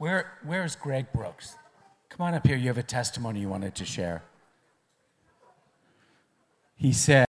Where, where's Greg Brooks? Come on up here. You have a testimony you wanted to share. He said,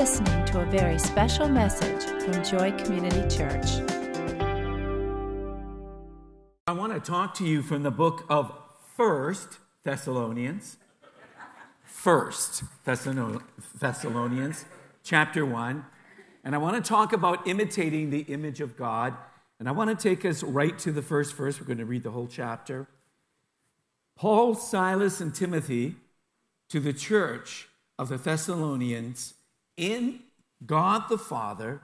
listening to a very special message from Joy Community Church. I want to talk to you from the book of First Thessalonians. First Thessalonians, chapter 1. And I want to talk about imitating the image of God. And I want to take us right to the first verse. We're going to read the whole chapter. Paul, Silas, and Timothy to the church of the Thessalonians in God the Father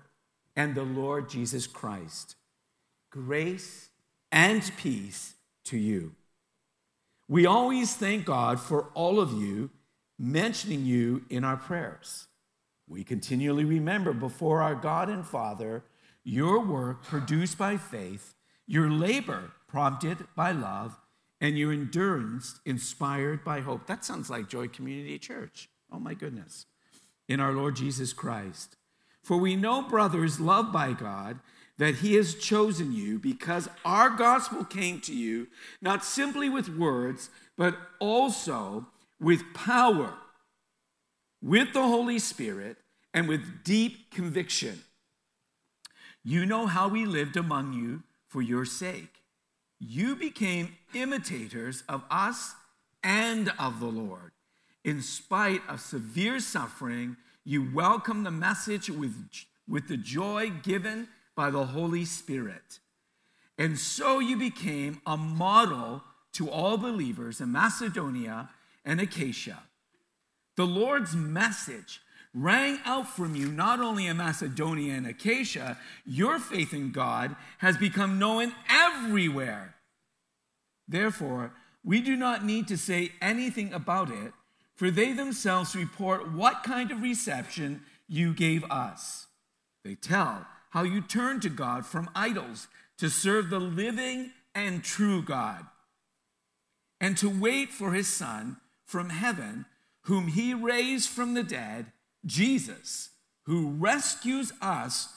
and the Lord Jesus Christ. Grace and peace to you. We always thank God for all of you, mentioning you in our prayers. We continually remember before our God and Father your work produced by faith, your labor prompted by love, and your endurance inspired by hope. That sounds like Joy Community Church. Oh my goodness. In our Lord Jesus Christ. For we know, brothers, loved by God, that He has chosen you because our gospel came to you not simply with words, but also with power, with the Holy Spirit, and with deep conviction. You know how we lived among you for your sake. You became imitators of us and of the Lord in spite of severe suffering, you welcome the message with, with the joy given by the Holy Spirit. And so you became a model to all believers in Macedonia and Achaia. The Lord's message rang out from you not only in Macedonia and Achaia, your faith in God has become known everywhere. Therefore, we do not need to say anything about it for they themselves report what kind of reception you gave us. They tell how you turned to God from idols to serve the living and true God, and to wait for his Son from heaven, whom he raised from the dead, Jesus, who rescues us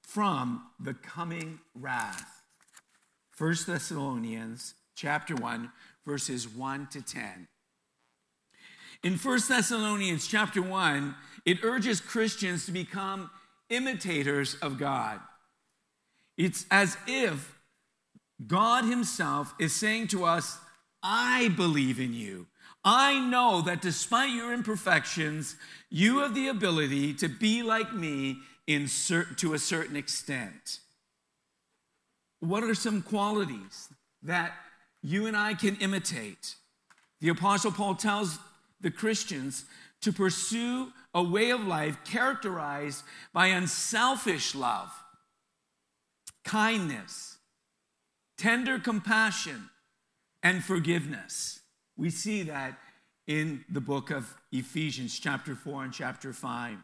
from the coming wrath. 1 Thessalonians chapter 1 verses 1 to 10. In 1 Thessalonians chapter 1, it urges Christians to become imitators of God. It's as if God Himself is saying to us, I believe in you. I know that despite your imperfections, you have the ability to be like me in cer- to a certain extent. What are some qualities that you and I can imitate? The Apostle Paul tells the Christians to pursue a way of life characterized by unselfish love, kindness, tender compassion, and forgiveness. We see that in the book of Ephesians, chapter 4 and chapter 5.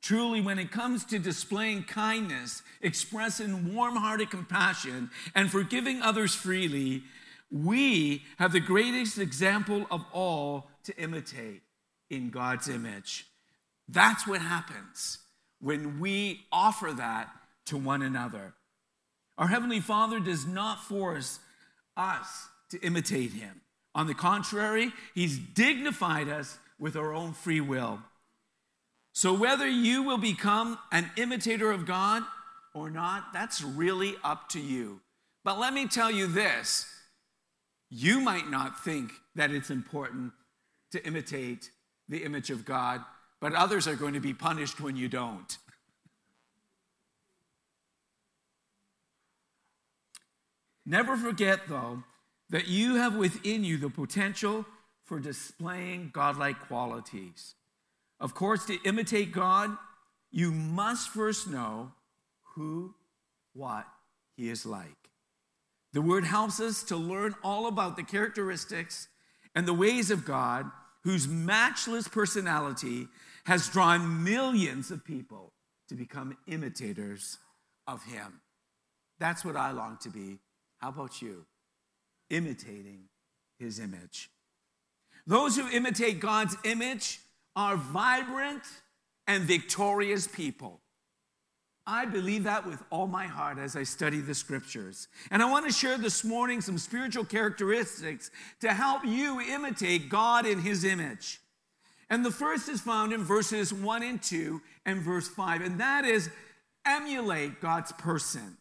Truly, when it comes to displaying kindness, expressing warm hearted compassion, and forgiving others freely, we have the greatest example of all to imitate in God's image. That's what happens when we offer that to one another. Our Heavenly Father does not force us to imitate Him. On the contrary, He's dignified us with our own free will. So, whether you will become an imitator of God or not, that's really up to you. But let me tell you this you might not think that it's important to imitate the image of God, but others are going to be punished when you don't. Never forget, though, that you have within you the potential for displaying godlike qualities. Of course, to imitate God, you must first know who, what He is like. The Word helps us to learn all about the characteristics and the ways of God, whose matchless personality has drawn millions of people to become imitators of Him. That's what I long to be. How about you? Imitating His image. Those who imitate God's image are vibrant and victorious people. I believe that with all my heart as I study the scriptures. And I want to share this morning some spiritual characteristics to help you imitate God in his image. And the first is found in verses 1 and 2 and verse 5, and that is emulate God's person.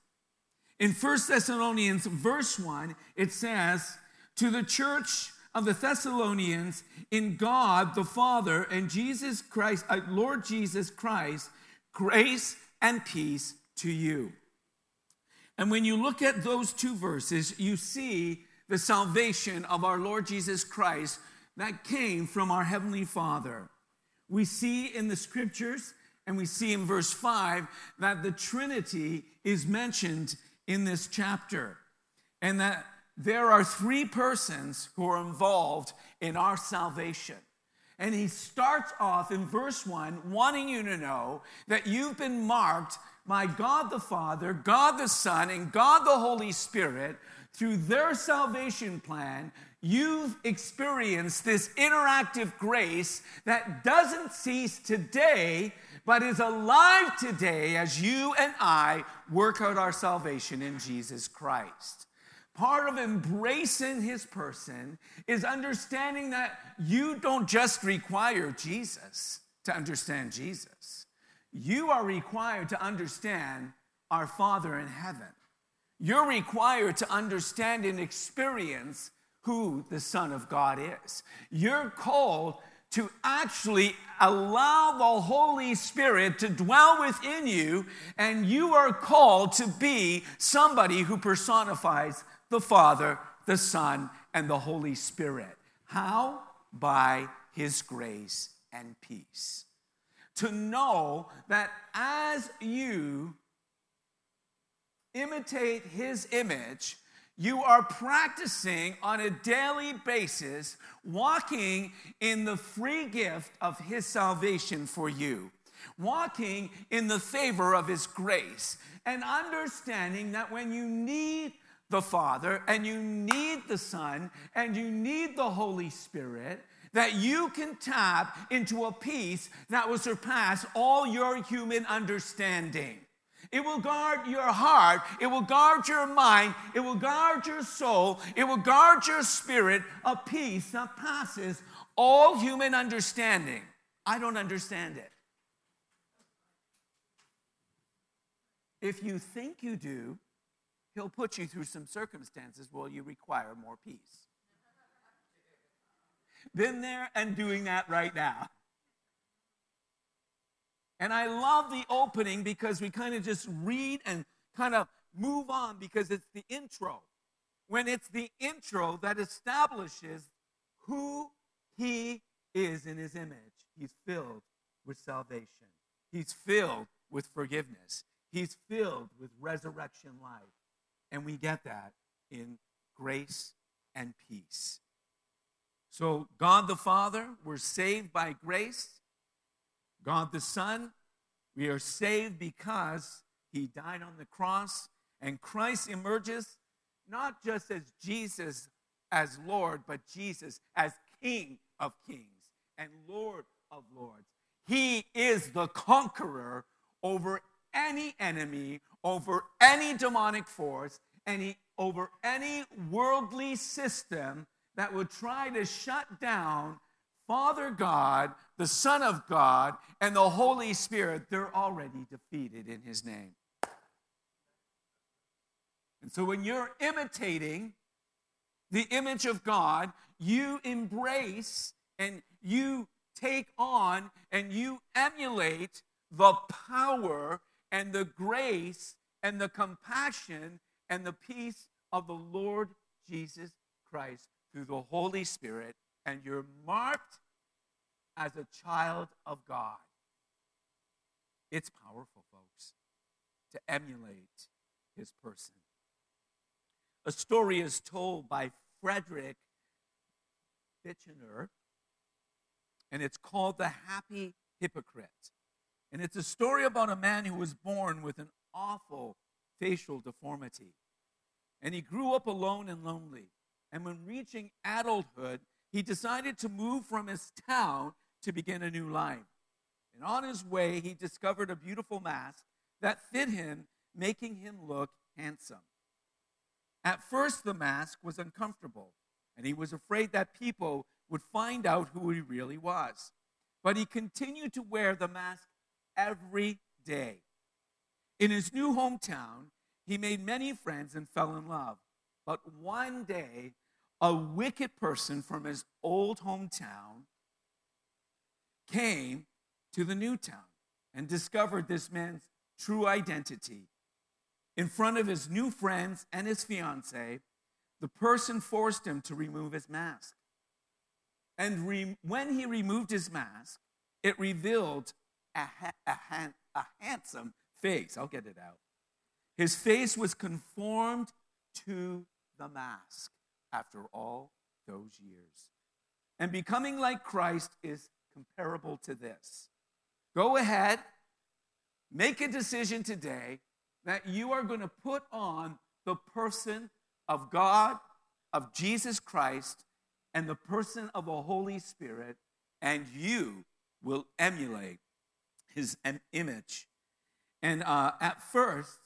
In 1 Thessalonians, verse 1, it says, To the church of the Thessalonians in God the Father and Jesus Christ, uh, Lord Jesus Christ, grace and peace to you. And when you look at those two verses, you see the salvation of our Lord Jesus Christ that came from our Heavenly Father. We see in the scriptures, and we see in verse 5 that the Trinity is mentioned in this chapter, and that there are three persons who are involved in our salvation. And he starts off in verse 1 wanting you to know that you've been marked by God the Father, God the Son, and God the Holy Spirit through their salvation plan. You've experienced this interactive grace that doesn't cease today, but is alive today as you and I work out our salvation in Jesus Christ. Part of embracing his person is understanding that you don't just require Jesus to understand Jesus. You are required to understand our Father in heaven. You're required to understand and experience who the Son of God is. You're called to actually allow the Holy Spirit to dwell within you, and you are called to be somebody who personifies the Father, the Son, and the Holy Spirit. How? By His grace and peace. To know that as you imitate His image, you are practicing on a daily basis, walking in the free gift of His salvation for you, walking in the favor of His grace, and understanding that when you need the Father and you need the Son and you need the Holy Spirit, that you can tap into a peace that will surpass all your human understanding. It will guard your heart. It will guard your mind. It will guard your soul. It will guard your spirit. A peace that passes all human understanding. I don't understand it. If you think you do, He'll put you through some circumstances where you require more peace. Been there and doing that right now. And I love the opening because we kind of just read and kind of move on because it's the intro. When it's the intro that establishes who he is in his image. He's filled with salvation. He's filled with forgiveness. He's filled with resurrection life. And we get that in grace and peace. So, God the Father, we're saved by grace. God the Son, we are saved because he died on the cross. And Christ emerges not just as Jesus as Lord, but Jesus as King of kings and Lord of lords. He is the conqueror over any enemy, over any demonic force, any over any worldly system that would try to shut down Father God, the Son of God, and the Holy Spirit. They're already defeated in his name. And so when you're imitating the image of God, you embrace and you take on and you emulate the power and the grace and the compassion and the peace of the Lord Jesus Christ through the Holy Spirit, and you're marked as a child of God. It's powerful, folks, to emulate his person. A story is told by Frederick Buechner, and it's called The Happy Hypocrite. And it's a story about a man who was born with an awful facial deformity. And he grew up alone and lonely. And when reaching adulthood, he decided to move from his town to begin a new life. And on his way, he discovered a beautiful mask that fit him, making him look handsome. At first, the mask was uncomfortable, and he was afraid that people would find out who he really was. But he continued to wear the mask every day. In his new hometown, he made many friends and fell in love. But one day, a wicked person from his old hometown came to the new town and discovered this man's true identity. In front of his new friends and his fiancee, the person forced him to remove his mask. And re- when he removed his mask, it revealed a, ha- a, a handsome face. I'll get it out. His face was conformed to the mask after all those years. And becoming like Christ is comparable to this. Go ahead, make a decision today that you are going to put on the person of God, of Jesus Christ, and the person of the Holy Spirit, and you will emulate his image. And uh, at first,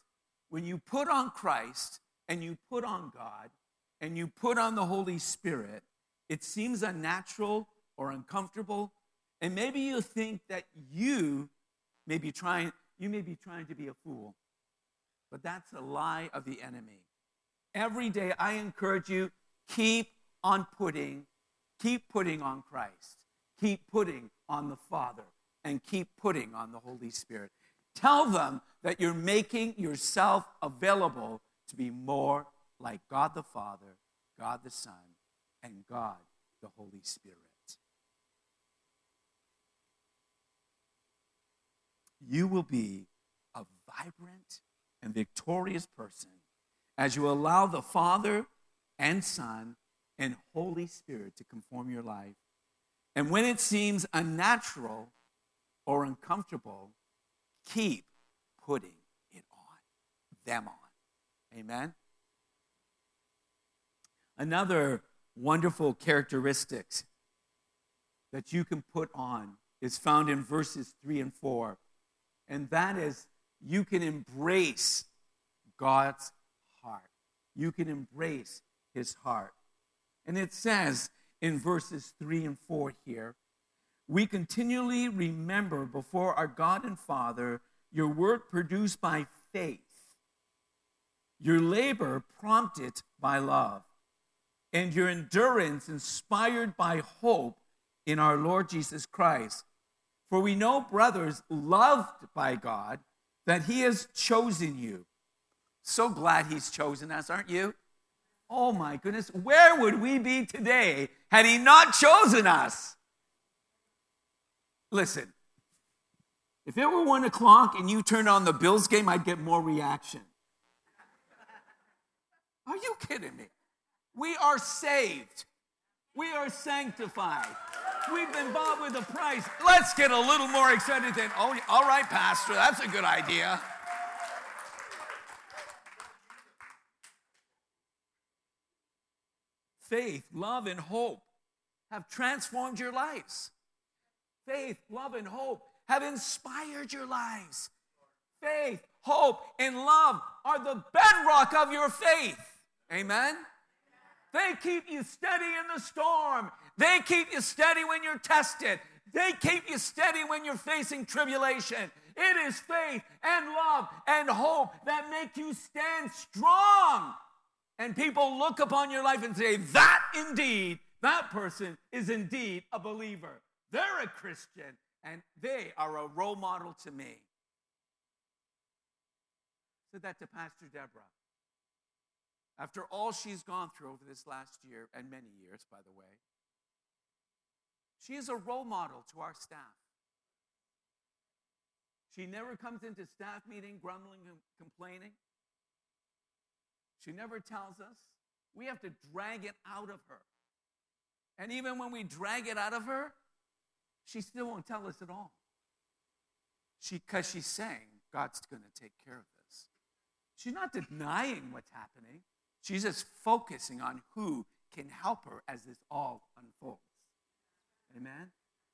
when you put on Christ and you put on God and you put on the Holy Spirit, it seems unnatural or uncomfortable. And maybe you think that you may be trying, you may be trying to be a fool. But that's a lie of the enemy. Every day I encourage you, keep on putting, keep putting on Christ, keep putting on the Father, and keep putting on the Holy Spirit. Tell them that you're making yourself available to be more like God the Father, God the Son, and God the Holy Spirit. You will be a vibrant and victorious person as you allow the Father and Son and Holy Spirit to conform your life. And when it seems unnatural or uncomfortable, keep putting it on, them on. Amen? Another wonderful characteristics that you can put on is found in verses 3 and 4. And that is you can embrace God's heart. You can embrace his heart. And it says in verses 3 and 4 here, we continually remember before our God and Father your work produced by faith, your labor prompted by love, and your endurance inspired by hope in our Lord Jesus Christ. For we know, brothers, loved by God, that He has chosen you. So glad He's chosen us, aren't you? Oh my goodness, where would we be today had He not chosen us? Listen, if it were one o'clock and you turned on the Bills game, I'd get more reaction. Are you kidding me? We are saved. We are sanctified. We've been bought with a price. Let's get a little more excited than, oh, all right, Pastor, that's a good idea. Faith, love, and hope have transformed your lives. Faith, love, and hope have inspired your lives. Faith, hope, and love are the bedrock of your faith. Amen? They keep you steady in the storm. They keep you steady when you're tested. They keep you steady when you're facing tribulation. It is faith and love and hope that make you stand strong. And people look upon your life and say, That indeed, that person is indeed a believer. They're a Christian and they are a role model to me. I said that to Pastor Deborah. After all she's gone through over this last year, and many years, by the way, she is a role model to our staff. She never comes into staff meeting grumbling and complaining. She never tells us. We have to drag it out of her. And even when we drag it out of her, she still won't tell us at all. She because she's saying God's going to take care of this. She's not denying what's happening. She's just focusing on who can help her as this all unfolds. Amen.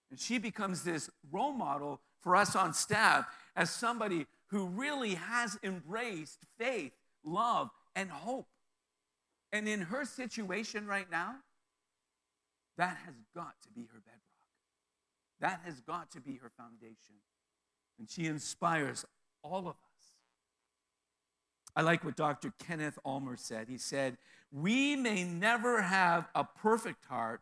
And she becomes this role model for us on staff as somebody who really has embraced faith, love, and hope. And in her situation right now, that has got to be her bedrock. That has got to be her foundation. And she inspires all of us. I like what Dr. Kenneth Almer said. He said, We may never have a perfect heart,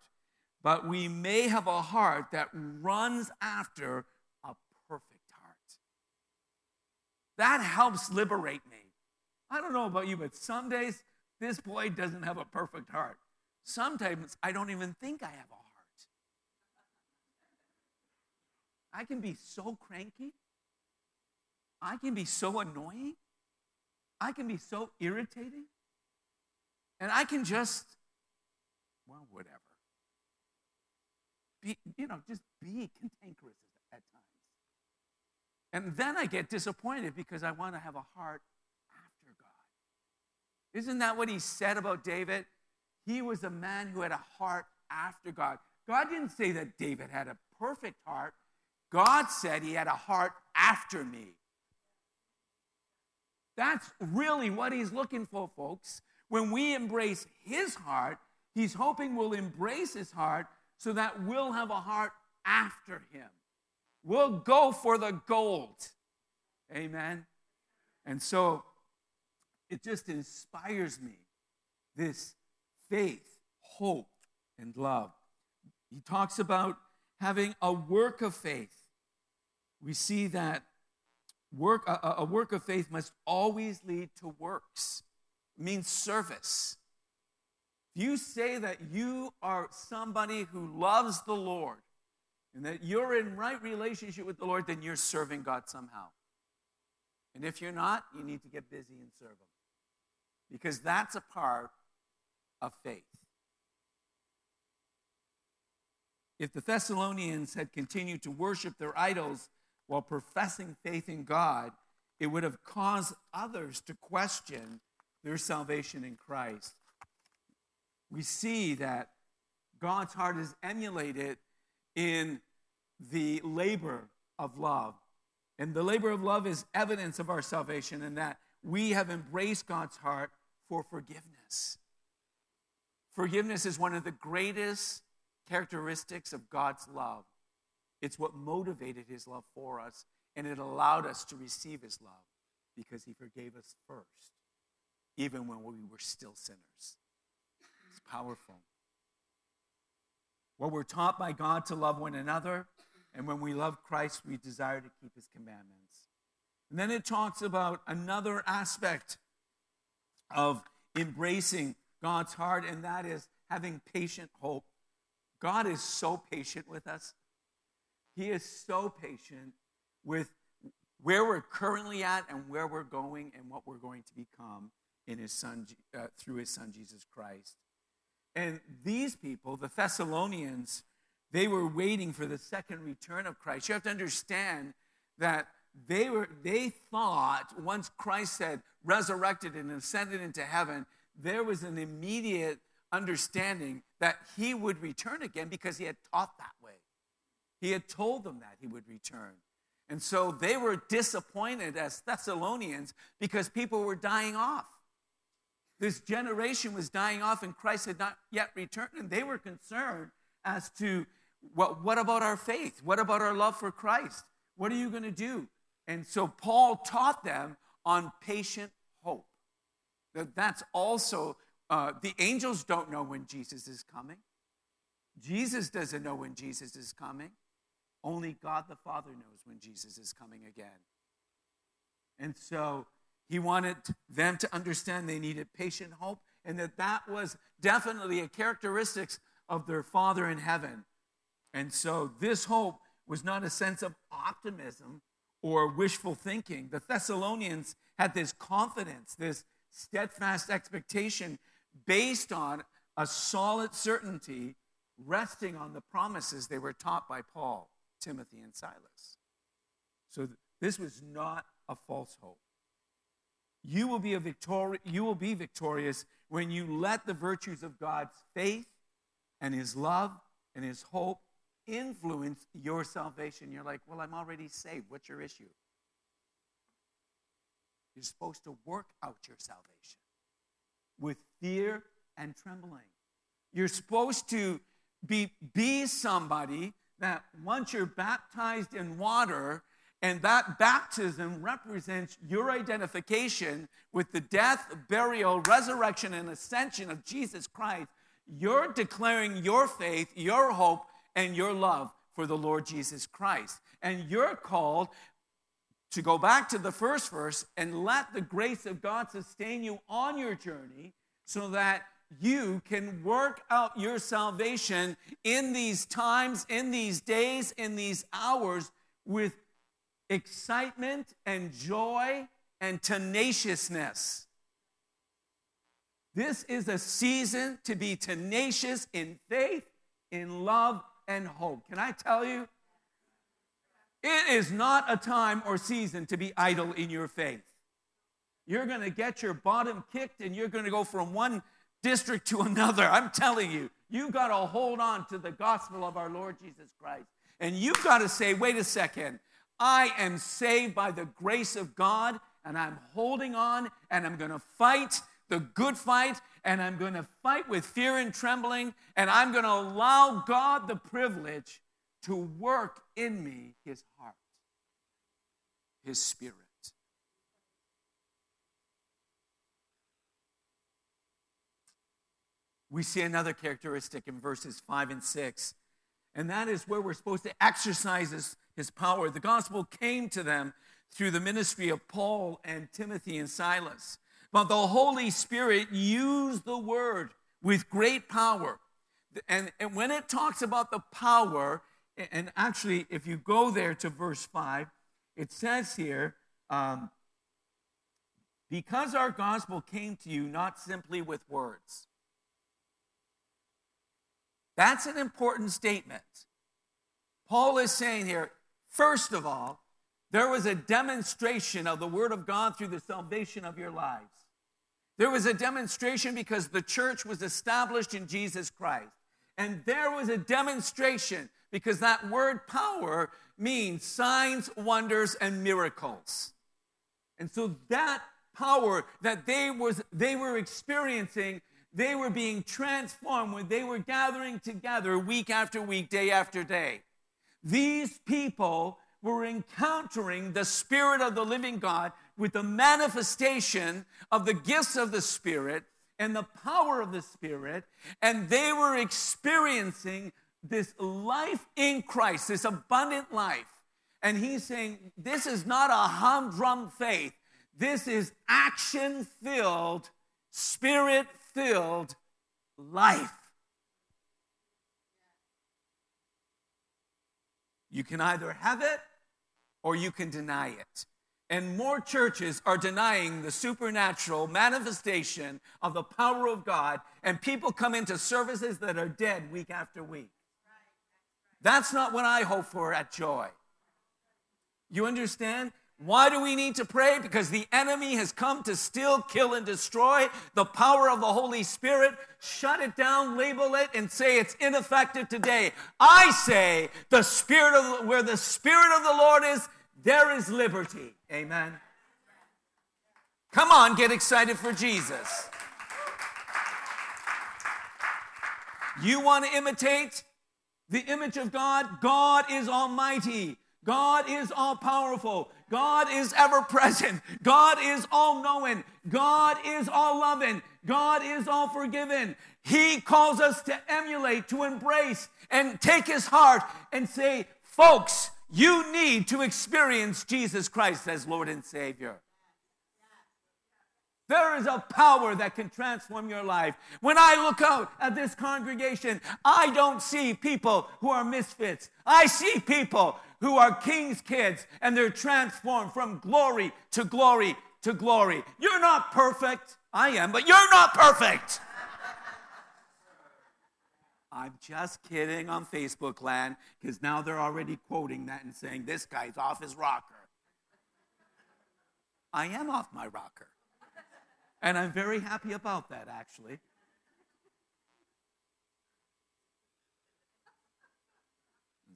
but we may have a heart that runs after a perfect heart. That helps liberate me. I don't know about you, but some days this boy doesn't have a perfect heart. Sometimes I don't even think I have a heart. I can be so cranky. I can be so annoying. I can be so irritating. And I can just, well, whatever. Be, you know, just be cantankerous at times. And then I get disappointed because I want to have a heart after God. Isn't that what he said about David? He was a man who had a heart after God. God didn't say that David had a perfect heart, God said he had a heart after me. That's really what he's looking for, folks. When we embrace his heart, he's hoping we'll embrace his heart so that we'll have a heart after him. We'll go for the gold. Amen. And so it just inspires me this faith, hope, and love. He talks about having a work of faith. We see that work, a, a work of faith must always lead to works, it means service. If you say that you are somebody who loves the Lord and that you're in right relationship with the Lord, then you're serving God somehow. And if you're not, you need to get busy and serve Him. Because that's a part of faith. If the Thessalonians had continued to worship their idols while professing faith in God, it would have caused others to question their salvation in Christ. We see that God's heart is emulated in the labor of love. And the labor of love is evidence of our salvation, and that we have embraced God's heart for forgiveness. Forgiveness is one of the greatest characteristics of God's love. It's what motivated his love for us, and it allowed us to receive his love because he forgave us first, even when we were still sinners. It's powerful. Well, we're taught by God to love one another, and when we love Christ, we desire to keep his commandments. And then it talks about another aspect of embracing God's heart, and that is having patient hope God is so patient with us. He is so patient with where we're currently at and where we're going and what we're going to become in his son uh, through his son Jesus Christ. And these people, the Thessalonians, they were waiting for the second return of Christ. You have to understand that they were they thought once Christ said resurrected and ascended into heaven, there was an immediate understanding that he would return again because he had taught that way. He had told them that he would return. And so they were disappointed as Thessalonians because people were dying off. This generation was dying off and Christ had not yet returned. And they were concerned as to well, what about our faith? What about our love for Christ? What are you going to do? And so Paul taught them on patient hope. That that's also, uh, the angels don't know when Jesus is coming. Jesus doesn't know when Jesus is coming. Only God the Father knows when Jesus is coming again. And so he wanted them to understand they needed patient hope and that that was definitely a characteristic of their Father in heaven. And so this hope was not a sense of optimism or wishful thinking. The Thessalonians had this confidence, this steadfast expectation based on a solid certainty resting on the promises they were taught by Paul, Timothy, and Silas. So this was not a false hope. You will be a victori- you will be victorious when you let the virtues of God's faith and his love and his hope influence your salvation. You're like, well, I'm already saved. What's your issue? You're supposed to work out your salvation with fear and trembling. You're supposed to be, be somebody that once you're baptized in water, and that baptism represents your identification with the death, burial, resurrection, and ascension of Jesus Christ. You're declaring your faith, your hope, and your love for the Lord Jesus Christ. And you're called to go back to the first verse and let the grace of God sustain you on your journey so that you can work out your salvation in these times, in these days, in these hours with excitement and joy and tenaciousness. This is a season to be tenacious in faith, in love, and hope. Can I tell you? It is not a time or season to be idle in your faith. You're going to get your bottom kicked and you're going to go from one district to another. I'm telling you, you've got to hold on to the gospel of our Lord Jesus Christ. And you've got to say, wait a second, I am saved by the grace of God and I'm holding on and I'm going to fight the good fight, and I'm going to fight with fear and trembling, and I'm going to allow God the privilege to work in me his heart, his spirit. We see another characteristic in verses 5 and 6, and that is where we're supposed to exercise his, his power. The gospel came to them through the ministry of Paul and Timothy and Silas. But the Holy Spirit used the word with great power. And, and when it talks about the power, and actually, if you go there to verse 5, it says here, um, because our gospel came to you not simply with words. That's an important statement. Paul is saying here, first of all, there was a demonstration of the Word of God through the salvation of your lives. There was a demonstration because the church was established in Jesus Christ. And there was a demonstration because that word power means signs, wonders, and miracles. And so that power that they, was, they were experiencing, they were being transformed when they were gathering together week after week, day after day. These people were encountering the Spirit of the living God with the manifestation of the gifts of the Spirit and the power of the Spirit, and they were experiencing this life in Christ, this abundant life. And he's saying, This is not a humdrum faith, this is action filled, spirit filled life. You can either have it or you can deny it. And more churches are denying the supernatural manifestation of the power of God, and people come into services that are dead week after week. That's not what I hope for at Joy. You understand? Why do we need to pray? Because the enemy has come to steal, kill, and destroy the power of the Holy Spirit. Shut it down, label it, and say it's ineffective today. I say the Spirit of where the Spirit of the Lord is, there is liberty. Amen. Come on, get excited for Jesus. You want to imitate the image of God? God is almighty. God is all powerful. God is ever present. God is all knowing. God is all loving. God is all forgiven. He calls us to emulate, to embrace, and take his heart and say, folks, you need to experience Jesus Christ as Lord and Savior. There is a power that can transform your life. When I look out at this congregation, I don't see people who are misfits. I see people who are king's kids and they're transformed from glory to glory to glory. You're not perfect. I am, but you're not perfect. I'm just kidding on Facebook land because now they're already quoting that and saying this guy's off his rocker. I am off my rocker. And I'm very happy about that, actually.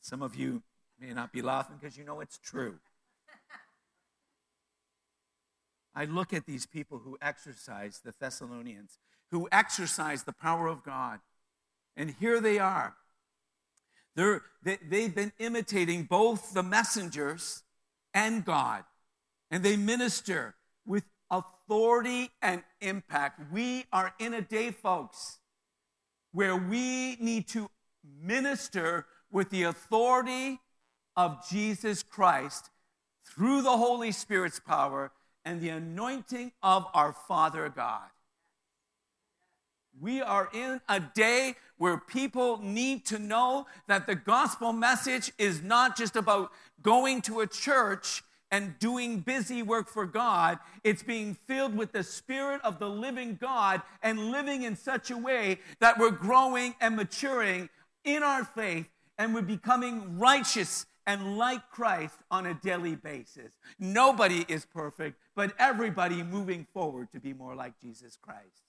Some of you may not be laughing because you know it's true. I look at these people who exercise, the Thessalonians, who exercise the power of God. And here they are. They're, they, they've been imitating both the messengers and God. And they minister with authority and impact. We are in a day, folks, where we need to minister with the authority of Jesus Christ through the Holy Spirit's power and the anointing of our Father God. We are in a day where people need to know that the gospel message is not just about going to a church and doing busy work for God. It's being filled with the Spirit of the living God and living in such a way that we're growing and maturing in our faith and we're becoming righteous and like Christ on a daily basis. Nobody is perfect, but everybody moving forward to be more like Jesus Christ.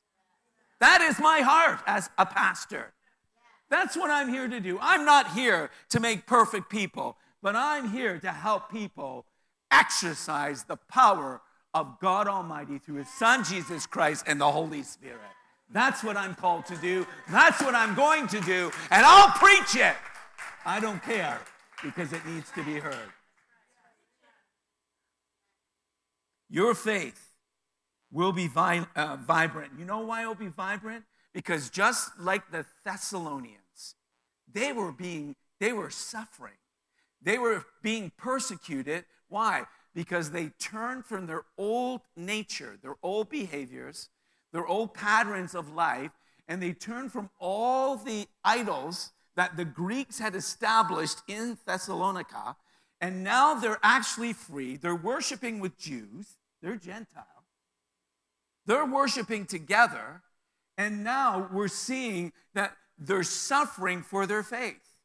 That is my heart as a pastor. That's what I'm here to do. I'm not here to make perfect people, but I'm here to help people exercise the power of God Almighty through His Son Jesus Christ and the Holy Spirit. That's what I'm called to do. That's what I'm going to do. And I'll preach it. I don't care because it needs to be heard. Your faith will be vi- uh, vibrant. You know why it'll be vibrant? Because just like the Thessalonians, they were being, they were suffering. They were being persecuted why? Because they turned from their old nature, their old behaviors, their old patterns of life, and they turned from all the idols that the Greeks had established in Thessalonica, and now they're actually free. They're worshiping with Jews, they're Gentile. They're worshiping together, and now we're seeing that they're suffering for their faith.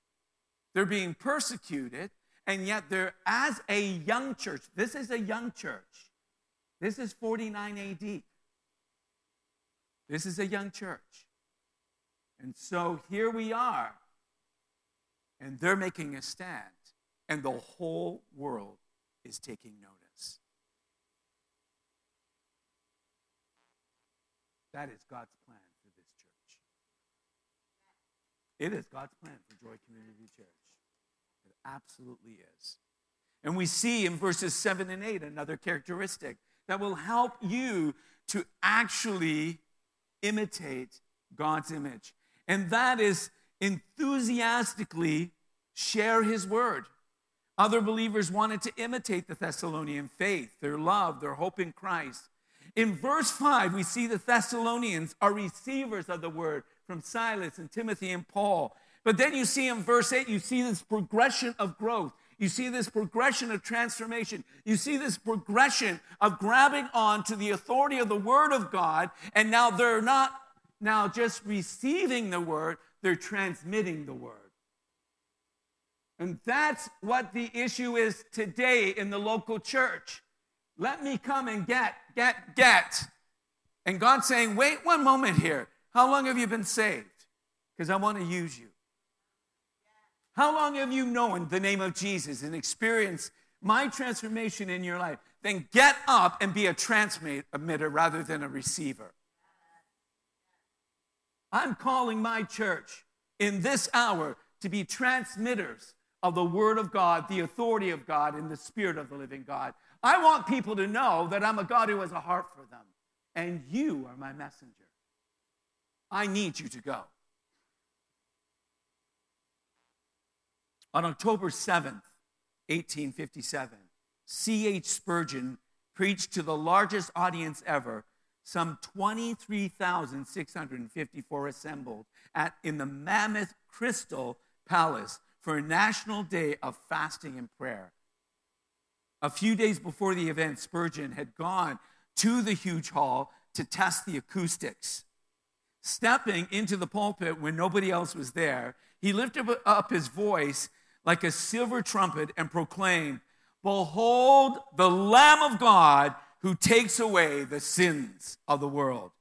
They're being persecuted, and yet they're as a young church. This is a young church. This is 49 AD. This is a young church. And so here we are, and they're making a stand, and the whole world is taking notice. That is God's plan for this church. It is God's plan for Joy Community Church It absolutely is. And we see in verses 7 and 8 another characteristic that will help you to actually imitate God's image. And that is enthusiastically share his word. Other believers wanted to imitate the Thessalonian faith, their love, their hope in Christ. In verse 5, we see the Thessalonians are receivers of the word from Silas and Timothy and Paul. But then you see in verse 8, you see this progression of growth. You see this progression of transformation. You see this progression of grabbing on to the authority of the Word of God. And now they're not now just receiving the Word, they're transmitting the Word. And that's what the issue is today in the local church. Let me come and get, get, get. And God's saying, wait one moment here. How long have you been saved? Because I want to use you. How long have you known the name of Jesus and experienced my transformation in your life? Then get up and be a transmitter rather than a receiver. I'm calling my church in this hour to be transmitters of the Word of God, the authority of God, and the Spirit of the living God. I want people to know that I'm a God who has a heart for them, and you are my messenger. I need you to go. On October 7th, 1857, C.H. Spurgeon preached to the largest audience ever, some 23,654 assembled at, in the Mammoth Crystal Palace for a national day of fasting and prayer. A few days before the event, Spurgeon had gone to the huge hall to test the acoustics. Stepping into the pulpit when nobody else was there, he lifted up his voice like a silver trumpet and proclaimed, Behold the Lamb of God who takes away the sins of the world.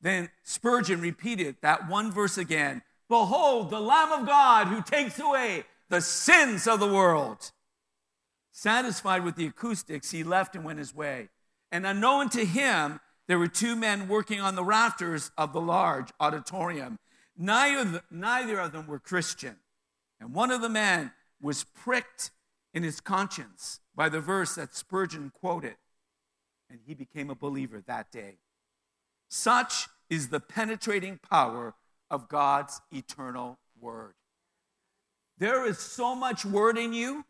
Then Spurgeon repeated that one verse again Behold the Lamb of God who takes away the sins of the world. Satisfied with the acoustics, he left and went his way. And unknown to him, there were two men working on the rafters of the large auditorium. Neither, neither of them were Christian. And one of the men was pricked in his conscience by the verse that Spurgeon quoted, and he became a believer that day. Such is the penetrating power of God's eternal word. There is so much word in you.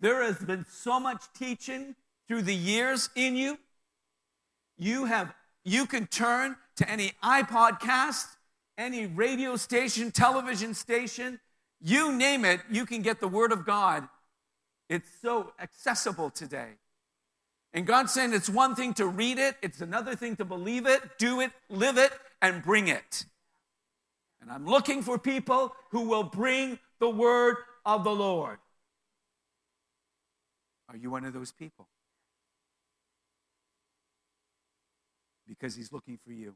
There has been so much teaching through the years in you. You have you can turn to any iPod cast, any radio station, television station, you name it, you can get the Word of God. It's so accessible today. And God's saying it's one thing to read it, it's another thing to believe it, do it, live it, and bring it. And I'm looking for people who will bring the Word of the Lord. Are you one of those people? Because He's looking for you.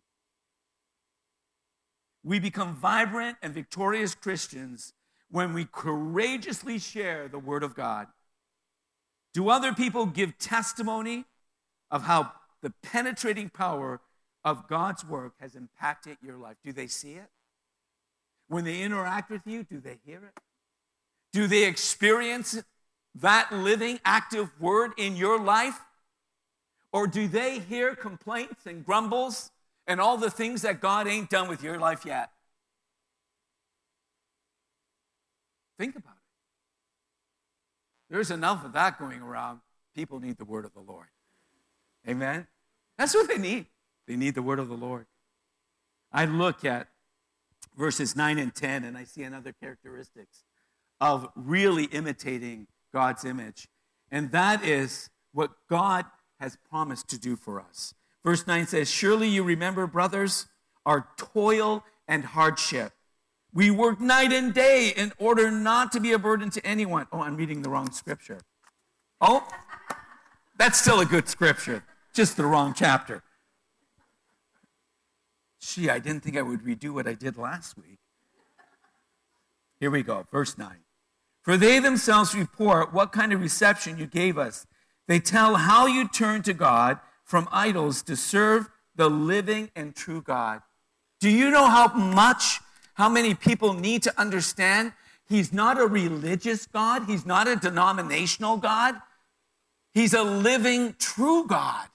We become vibrant and victorious Christians when we courageously share the Word of God? Do other people give testimony of how the penetrating power of God's work has impacted your life? Do they see it? When they interact with you, do they hear it? Do they experience that living, active word in your life? Or do they hear complaints and grumbles and all the things that God ain't done with your life yet? Think about it. There's enough of that going around. People need the word of the Lord. Amen? That's what they need. They need the word of the Lord. I look at verses 9 and 10 and I see another characteristics of really imitating God's image. And that is what God has promised to do for us. Verse 9 says, Surely you remember, brothers, our toil and hardship we work night and day in order not to be a burden to anyone. Oh, I'm reading the wrong scripture. Oh, that's still a good scripture, just the wrong chapter. Gee, I didn't think I would redo what I did last week. Here we go, verse 9. For they themselves report what kind of reception you gave us. They tell how you turned to God from idols to serve the living and true God. Do you know how much how many people need to understand He's not a religious God, He's not a denominational God, He's a living, true God.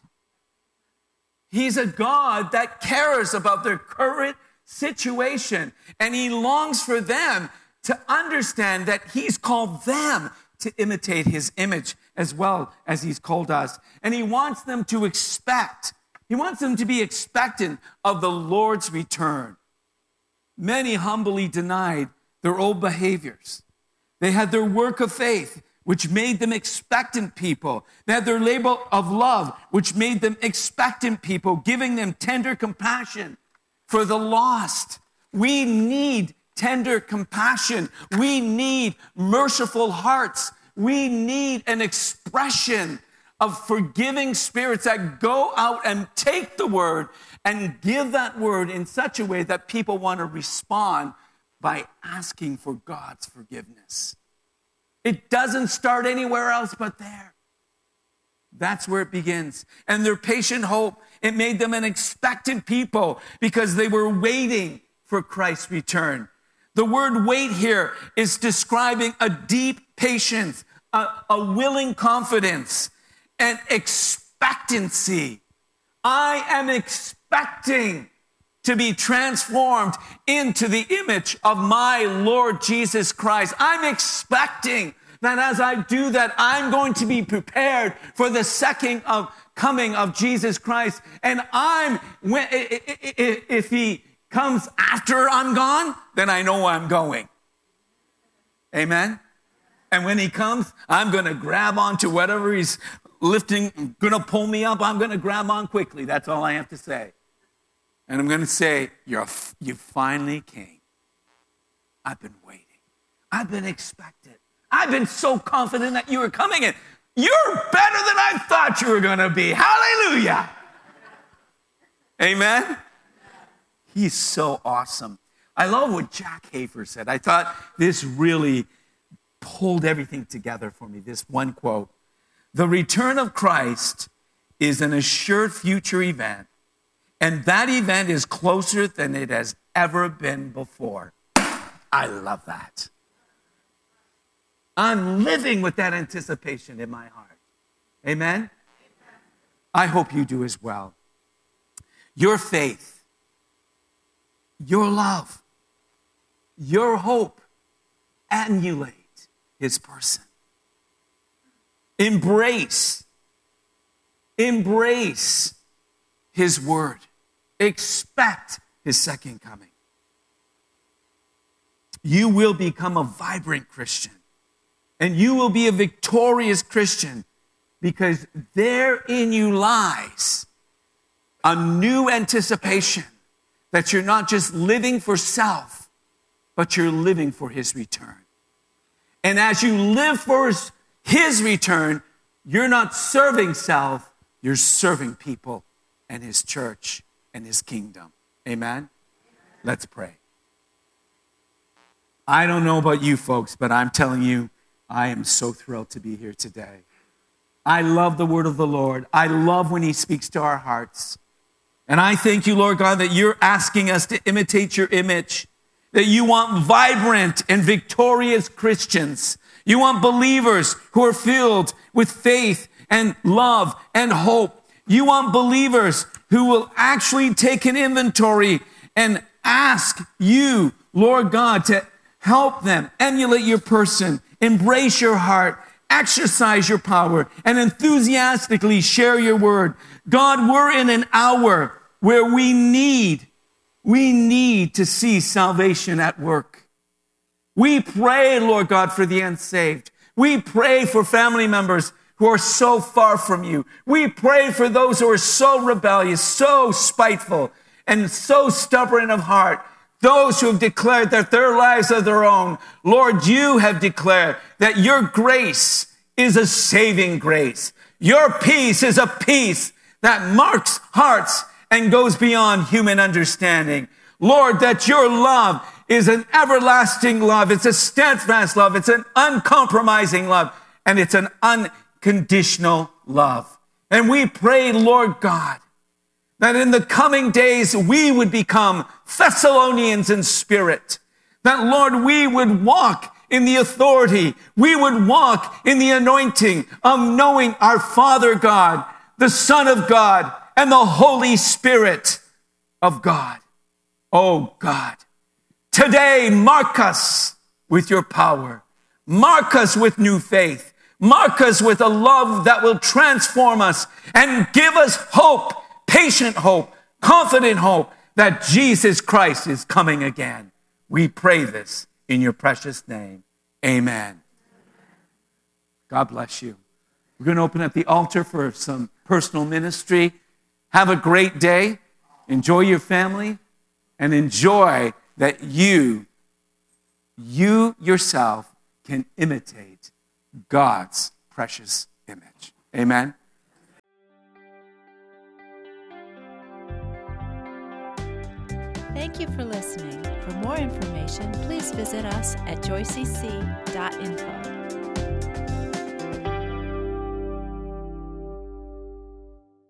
He's a God that cares about their current situation, and He longs for them to understand that He's called them to imitate His image as well as He's called us. And He wants them to expect, He wants them to be expectant of the Lord's return. Many humbly denied their old behaviors. They had their work of faith, which made them expectant people. They had their labor of love, which made them expectant people, giving them tender compassion for the lost. We need tender compassion. We need merciful hearts. We need an expression of forgiving spirits that go out and take the word and give that word in such a way that people want to respond by asking for God's forgiveness. It doesn't start anywhere else but there. That's where it begins. And their patient hope, it made them an expectant people because they were waiting for Christ's return. The word wait here is describing a deep patience, a, a willing confidence, and expectancy. I am expecting to be transformed into the image of my Lord Jesus Christ. I'm expecting that as I do that, I'm going to be prepared for the second of coming of Jesus Christ. And I'm, if he comes after I'm gone, then I know I'm going. Amen. And when he comes, I'm going to grab onto whatever he's lifting, going to pull me up. I'm going to grab on quickly. That's all I have to say. And I'm going to say, You're, you finally came. I've been waiting. I've been expected. I've been so confident that you were coming in. You're better than I thought you were going to be. Hallelujah. Amen. He's so awesome. I love what Jack Hayford said. I thought this really pulled everything together for me. This one quote The return of Christ is an assured future event and that event is closer than it has ever been before. I love that. I'm living with that anticipation in my heart. Amen? I hope you do as well. Your faith, your love, your hope annulate his person. Embrace, embrace his word. Expect his second coming. You will become a vibrant Christian and you will be a victorious Christian because there in you lies a new anticipation that you're not just living for self, but you're living for his return. And as you live for his return, you're not serving self, you're serving people and his church and his kingdom. Amen? Let's pray. I don't know about you folks, but I'm telling you, I am so thrilled to be here today. I love the word of the Lord. I love when he speaks to our hearts. And I thank you, Lord God, that you're asking us to imitate your image, that you want vibrant and victorious Christians. You want believers who are filled with faith and love and hope. You want believers who will actually take an inventory and ask you, Lord God, to help them emulate your person, embrace your heart, exercise your power, and enthusiastically share your word. God, we're in an hour where we need, we need to see salvation at work. We pray, Lord God, for the unsaved. We pray for family members who are so far from you. We pray for those who are so rebellious, so spiteful, and so stubborn of heart. Those who have declared that their lives are their own. Lord, you have declared that your grace is a saving grace. Your peace is a peace that marks hearts and goes beyond human understanding. Lord, that your love is an everlasting love. It's a steadfast love. It's an uncompromising love. And it's an unconditional love. And we pray, Lord God, that in the coming days we would become Thessalonians in spirit. That, Lord, we would walk in the authority. We would walk in the anointing of knowing our Father God, the Son of God, and the Holy Spirit of God. Oh God, today mark us with your power. Mark us with new faith. Mark us with a love that will transform us and give us hope, patient hope, confident hope that Jesus Christ is coming again. We pray this in your precious name. Amen. God bless you. We're going to open up the altar for some personal ministry. Have a great day. Enjoy your family and enjoy that you, you yourself, can imitate God's precious image. Amen. Thank you for listening. For more information, please visit us at joycc.info.